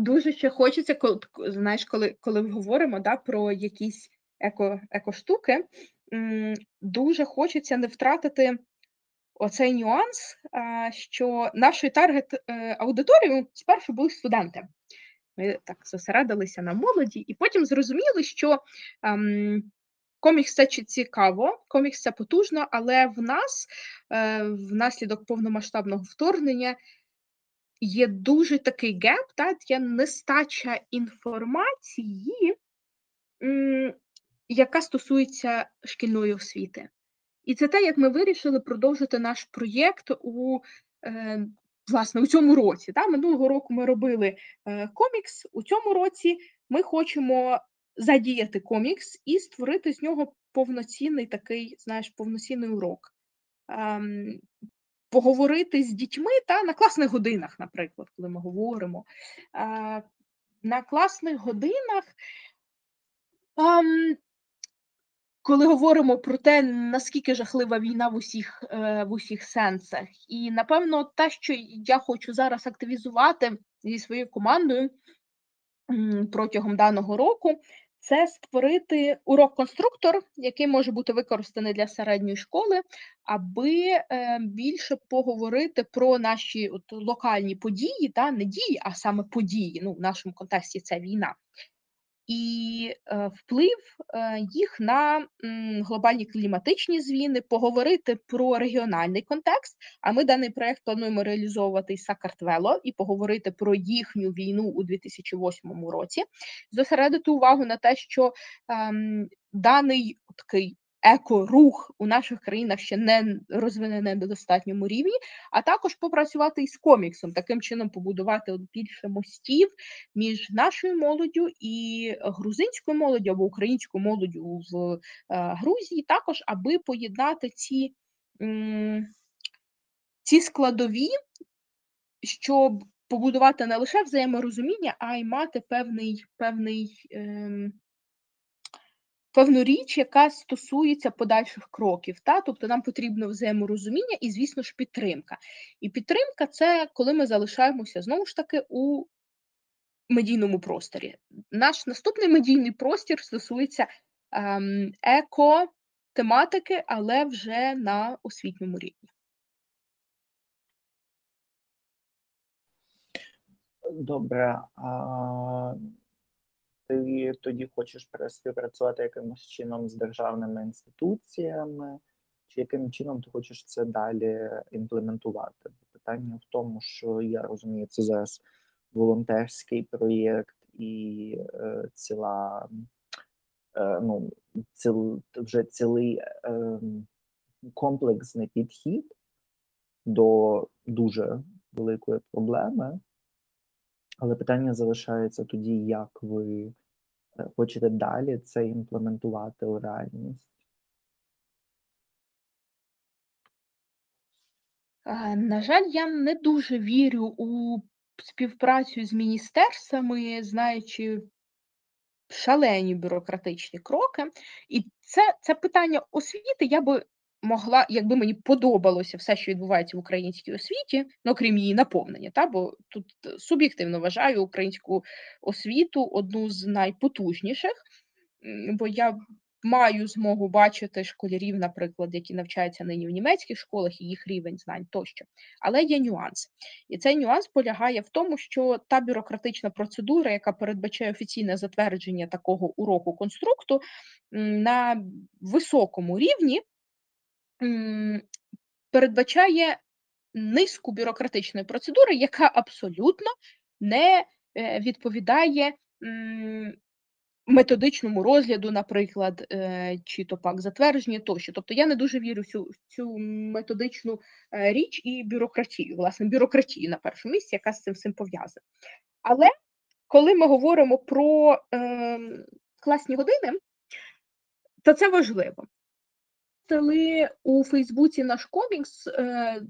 Дуже ще хочеться, коли знаєш, коли коли говоримо да, про якісь еко екоштуки, дуже хочеться не втратити оцей нюанс, що нашою таргет е, аудиторією спершу були студенти. Ми так зосередилися на молоді, і потім зрозуміли, що ем, комікс це цікаво, комікс це потужно, але в нас е, внаслідок повномасштабного вторгнення є дуже такий геп, та, є нестача інформації, яка стосується шкільної освіти. І це те, як ми вирішили продовжити наш проєкт у е, власне у цьому році. Та? Минулого року ми робили е, комікс. У цьому році ми хочемо задіяти комікс і створити з нього повноцінний такий, знаєш, повноцінний урок. Ем, поговорити з дітьми та на класних годинах, наприклад, коли ми говоримо. На класних годинах. Коли говоримо про те, наскільки жахлива війна в усіх е, в усіх сенсах, і напевно, те, що я хочу зараз активізувати зі своєю командою протягом даного року, це створити урок-конструктор, який може бути використаний для середньої школи, аби е, більше поговорити про наші от, локальні події, та не дії, а саме події. Ну, в нашому контексті це війна і е, вплив е, їх на глобальні кліматичні зміни, поговорити про регіональний контекст. А ми даний проект плануємо реалізовувати із Сакартвело і поговорити про їхню війну у 2008 році, зосередити увагу на те, що ем, даний такий екорух у наших країнах ще не розвинений на достатньому рівні, а також попрацювати із коміксом, таким чином побудувати більше мостів між нашою молоддю і грузинською молоддю або українською молоддю в е, Грузії, також аби поєднати ці, ці складові, щоб побудувати не лише взаєморозуміння, а й мати певний певний. Певну річ, яка стосується подальших кроків. Та? Тобто нам потрібно взаєморозуміння і, звісно ж, підтримка. І підтримка це коли ми залишаємося знову ж таки у медійному просторі. Наш наступний медійний простір стосується ем, еко-тематики, але вже на освітньому рівні. Добре. А ти тоді хочеш співпрацювати якимось чином з державними інституціями, чи яким чином ти хочеш це далі імплементувати? Питання в тому, що я розумію, це зараз волонтерський проєкт і е, ціла е, ну, ціл, вже цілий е, комплексний підхід до дуже великої проблеми. Але питання залишається тоді, як ви Е, хочете далі це імплементувати у реальність? На жаль, я не дуже вірю у співпрацю з міністерствами, знаючи шалені бюрократичні кроки. І це це питання освіти я би могла, якби мені подобалося все, що відбувається в українській освіті, ну крім її наповнення, та бо тут е, суб'єктивно вважаю українську освіту одну з найпотужніших, бо я маю змогу бачити школярів, наприклад, які навчаються нині в німецьких школах і їх рівень знань тощо. Але є нюанс, і цей нюанс полягає в тому, що та бюрократична процедура, яка передбачає офіційне затвердження такого уроку конструкту на високому рівні передбачає низку бюрократичної процедури, яка абсолютно не е, відповідає методичному розгляду, наприклад, е, чи то пак затвердження тощо. Тобто я не дуже вірю в цю, цю методичну е, річ і бюрократію, власне, бюрократію на першому місці, яка з цим всім пов'язана. Але коли ми говоримо про е, класні години, то це важливо випустили у Фейсбуці наш комікс. Е,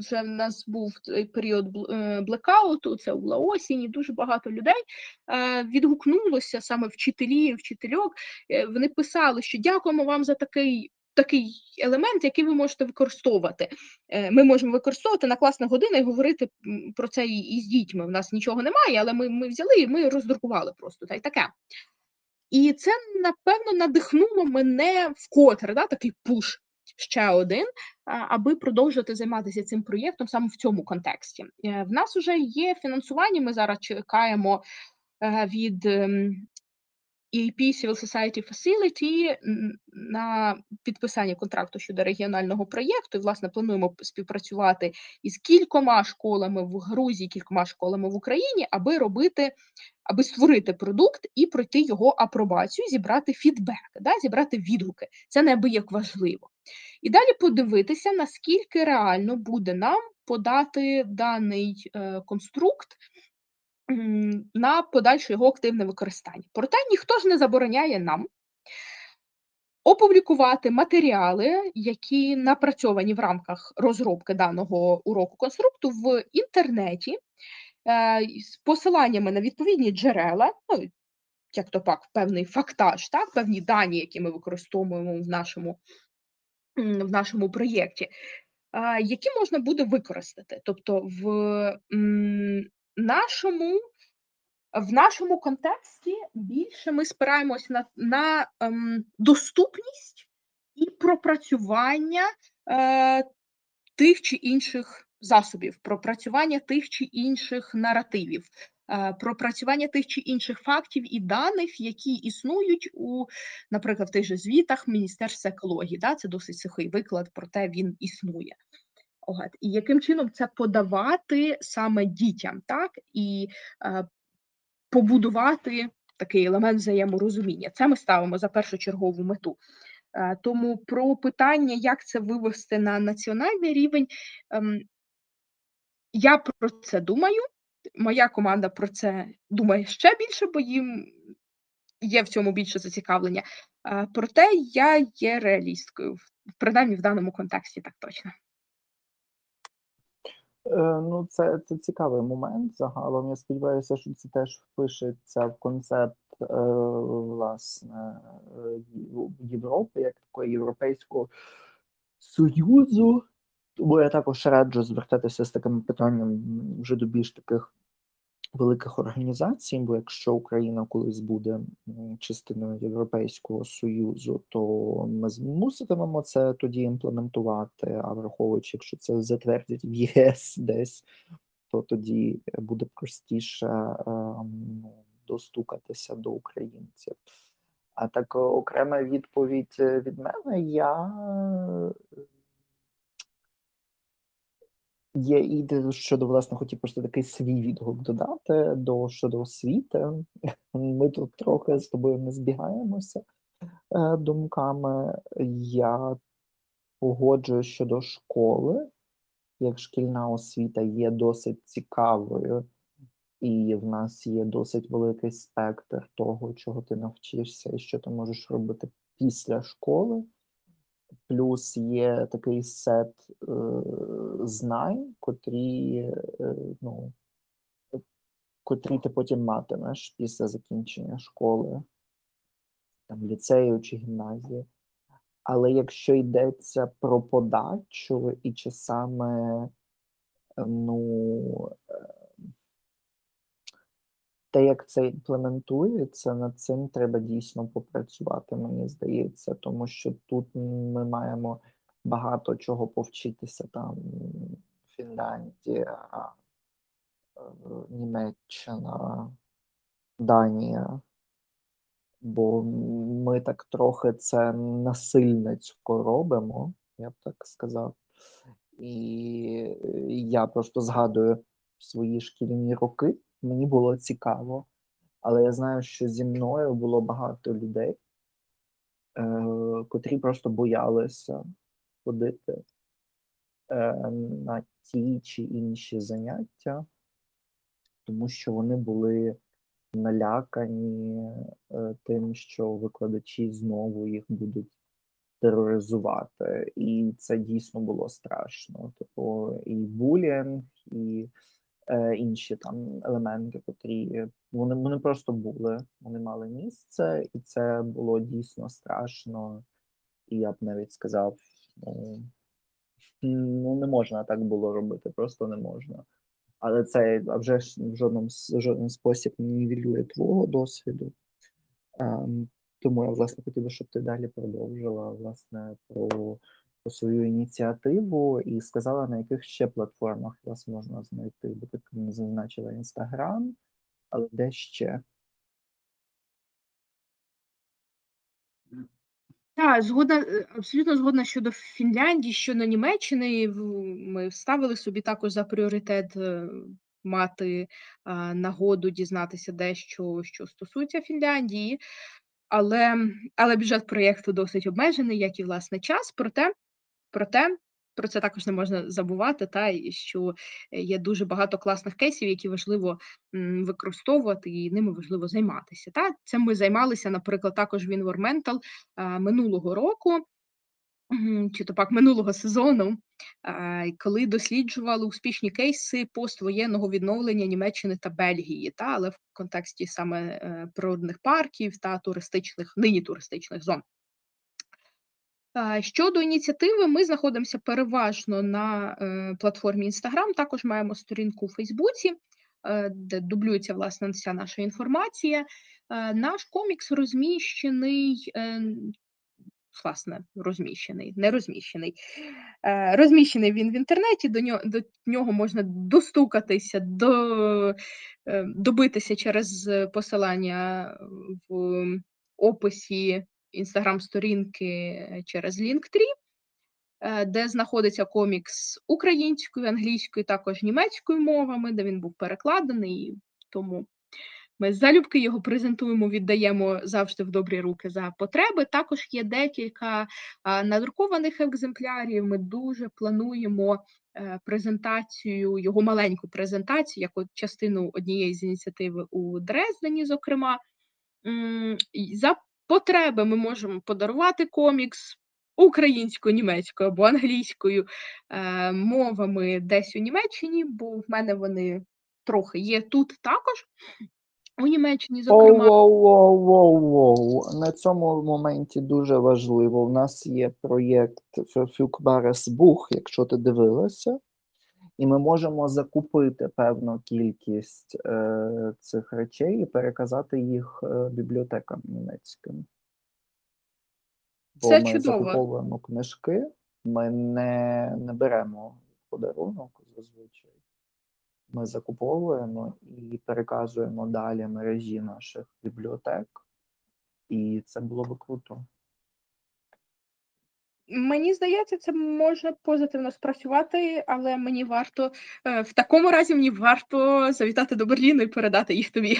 вже в нас був період е, блекауту, це була осінь, і дуже багато людей е, відгукнулося саме вчителі, вчительок. Вони писали, що дякуємо вам за такий такий елемент, який ви можете використовувати. Ми можемо використовувати на класних годинах і говорити про це і, і з дітьми. У нас нічого немає, але ми, ми взяли і ми роздрукували просто та й таке. І це, напевно, надихнуло мене вкотре, да, такий пуш ще один, аби продовжувати займатися цим проєктом саме в цьому контексті. Е, В нас вже є фінансування. Ми зараз чекаємо е, від EAP Civil Society Facility на підписання контракту щодо регіонального проєкту. І, власне, плануємо співпрацювати із кількома школами в Грузії, кількома школами в Україні, аби робити, аби створити продукт і пройти його апробацію, зібрати фідбек, да, зібрати відгуки. Це неабияк важливо. І далі подивитися, наскільки реально буде нам подати даний е, конструкт на подальше його активне використання. Проте ніхто ж не забороняє нам опублікувати матеріали, які напрацьовані в рамках розробки даного уроку конструкту в інтернеті е, з посиланнями на відповідні джерела, ну, як то пак, певний фактаж, так, певні дані, які ми використовуємо в нашому, в нашому проєкті, які можна буде використати. Тобто в нашому в нашому контексті більше ми спираємось на, на ем, доступність і пропрацювання е, тих чи інших засобів, пропрацювання тих чи інших наративів, е, пропрацювання тих чи інших фактів і даних, які існують у, наприклад, в тих же звітах Міністерства екології. Да? Це досить сухий виклад, проте він існує. От. І яким чином це подавати саме дітям, так? І е, побудувати такий елемент взаєморозуміння. Це ми ставимо за першочергову мету. Е, Тому про питання, як це вивести на національний рівень, ем, я про це думаю. Моя команда про це думає ще більше, бо їм є в цьому більше зацікавлення. Е, Проте я є реалісткою, принаймні в даному контексті, так точно. Е, Ну, це, це цікавий момент загалом. Я сподіваюся, що це теж впишеться в концепт е, власне е, Європи, як такої Європейського Союзу. Тому я також раджу звертатися з таким питанням вже до більш таких великих організацій, бо якщо Україна колись буде частиною Європейського Союзу, то ми змуситимемо це тоді імплементувати. А враховуючи, якщо це затвердять в ЄС десь, то тоді буде простіше ем, ну, достукатися до українців. А так е, окрема відповідь е, від мене, я е, Є і щодо, власне, хотів просто такий свій відгук додати до щодо освіти. Ми тут трохи з тобою не збігаємося е, думками. Я погоджуюсь щодо школи, як шкільна освіта є досить цікавою, і в нас є досить великий спектр того, чого ти навчишся і що ти можеш робити після школи. Плюс є такий сет е, знань, котрі, е, ну, котрі ти потім матимеш після закінчення школи, там, ліцею чи гімназії. Але якщо йдеться про подачу і чи саме е, ну, е, те, як це імплементується, над цим треба дійсно попрацювати, мені здається, тому що тут ми маємо багато чого повчитися там Фінляндія, е, Німеччина, Данія. Бо ми так трохи це насильницько робимо, я б так сказав. І я просто згадую свої шкільні роки. Мені було цікаво, але я знаю, що зі мною було багато людей, е, котрі просто боялися ходити е, на ті чи інші заняття, тому що вони були налякані е, тим, що викладачі знову їх будуть тероризувати. І це дійсно було страшно. Типу, і булінг, і інші там елементи, котрі вони, вони просто були, вони мали місце, і це було дійсно страшно І я б навіть сказав, ну, ну не можна так було робити, просто не можна. Але це вже в жодному жоден спосіб не нівелює твого досвіду. Ем, тому я власне хотів би, щоб ти далі продовжила власне про свою ініціативу і сказала, на яких ще платформах вас можна знайти, бо ти не зазначила Інстаграм, але де ще? Так, згодна, е, абсолютно згодна щодо Фінляндії, щодо Німеччини. Ми ставили собі також за пріоритет е, мати нагоду дізнатися дещо, що стосується Фінляндії, але, але бюджет проєкту досить обмежений, як і власне час. Проте, проте про це також не можна забувати, та і що е, є дуже багато класних кейсів, які важливо використовувати, і ними важливо займатися. Та цим ми займалися, наприклад, також в а, минулого року, чи то пак минулого сезону, коли досліджували успішні кейси поствоєнного відновлення Німеччини та Бельгії, та але в контексті саме е, природних парків та туристичних, нині туристичних зон. Щодо ініціативи, ми знаходимося переважно на е, платформі Instagram, також маємо сторінку у Фейсбуці, е, де дублюється власне вся наша інформація. Е, Наш комікс розміщений, власне, розміщений, не розміщений. Розміщений він в інтернеті, до нього, до нього можна достукатися, до, добитися через посилання в описі інстаграм-сторінки е, через Linktree, е, де знаходиться комікс українською, англійською, також німецькою мовами, де він був перекладений. Тому ми залюбки його презентуємо, віддаємо завжди в добрі руки за потреби. Також є декілька надрукованих екземплярів. Ми дуже плануємо е, презентацію, його маленьку презентацію, як от частину однієї з ініціативи у Дрездені, зокрема. За потреби ми можемо подарувати комікс українською, німецькою або англійською е, мовами десь у Німеччині, бо в мене вони трохи є тут також. У Німеччині, зокрема, Воу-воу-воу-воу-воу. На цьому моменті дуже важливо. У нас є проєкт Verfügbares Buch, якщо ти дивилася, і ми можемо закупити певну кількість е, цих речей і переказати їх е, бібліотекам німецьким. Бо Це ми чудово. закуповуємо книжки, ми не, не беремо подарунок зазвичай. Ми закуповуємо і переказуємо далі мережі наших бібліотек, і це було би круто. Мені здається, це може позитивно спрацювати, але мені варто е, в такому разі мені варто завітати до Берліну і передати їх тобі.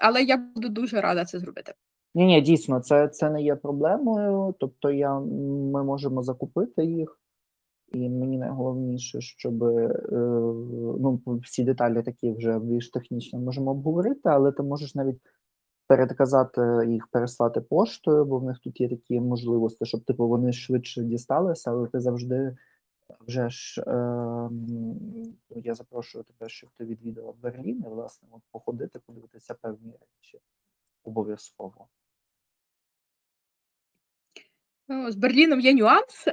Але я буду дуже рада це зробити. Ні, ні, дійсно, це, це не є проблемою. Тобто, я, ми можемо закупити їх, і мені найголовніше, щоб е, ну, всі деталі такі вже більш технічно можемо обговорити, але ти можеш навіть передказати їх переслати поштою, бо в них тут є такі можливості, щоб типу вони швидше дісталися, але ти завжди вже ж е, я запрошую тебе, щоб ти відвідала Берлін і власне от походити, подивитися певні речі. Обов'язково. З Берліном є нюанс.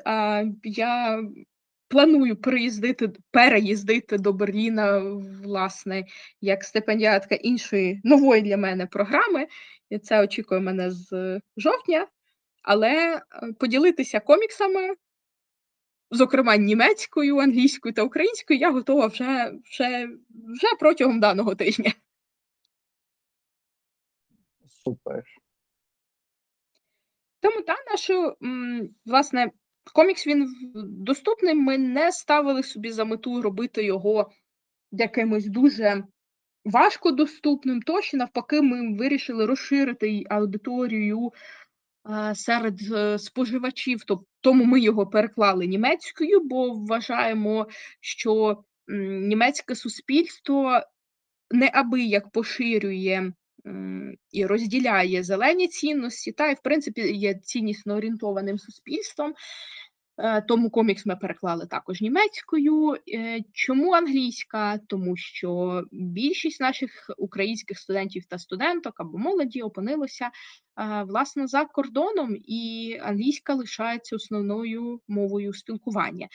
Я планую приїздити, переїздити до Берліна, власне, як стипендіатка іншої нової для мене програми. І це очікує мене з жовтня. Але е, поділитися коміксами, зокрема німецькою, англійською та українською, я готова вже, вже, вже протягом даного тижня. Супер. Тому та нашу, власне, комікс він доступний. Ми не ставили собі за мету робити його якимось дуже важко доступним. Тощо навпаки, ми вирішили розширити аудиторію серед е, споживачів. Тоб- Тому ми його переклали німецькою, бо вважаємо, що німецьке суспільство неабияк поширює і розділяє зелені цінності, та й в принципі є ціннісно орієнтованим суспільством. Е, Тому комікс ми переклали також німецькою. Е, Чому англійська? Тому що більшість наших українських студентів та студенток або молоді опинилося е, власне за кордоном, і англійська лишається основною мовою спілкування.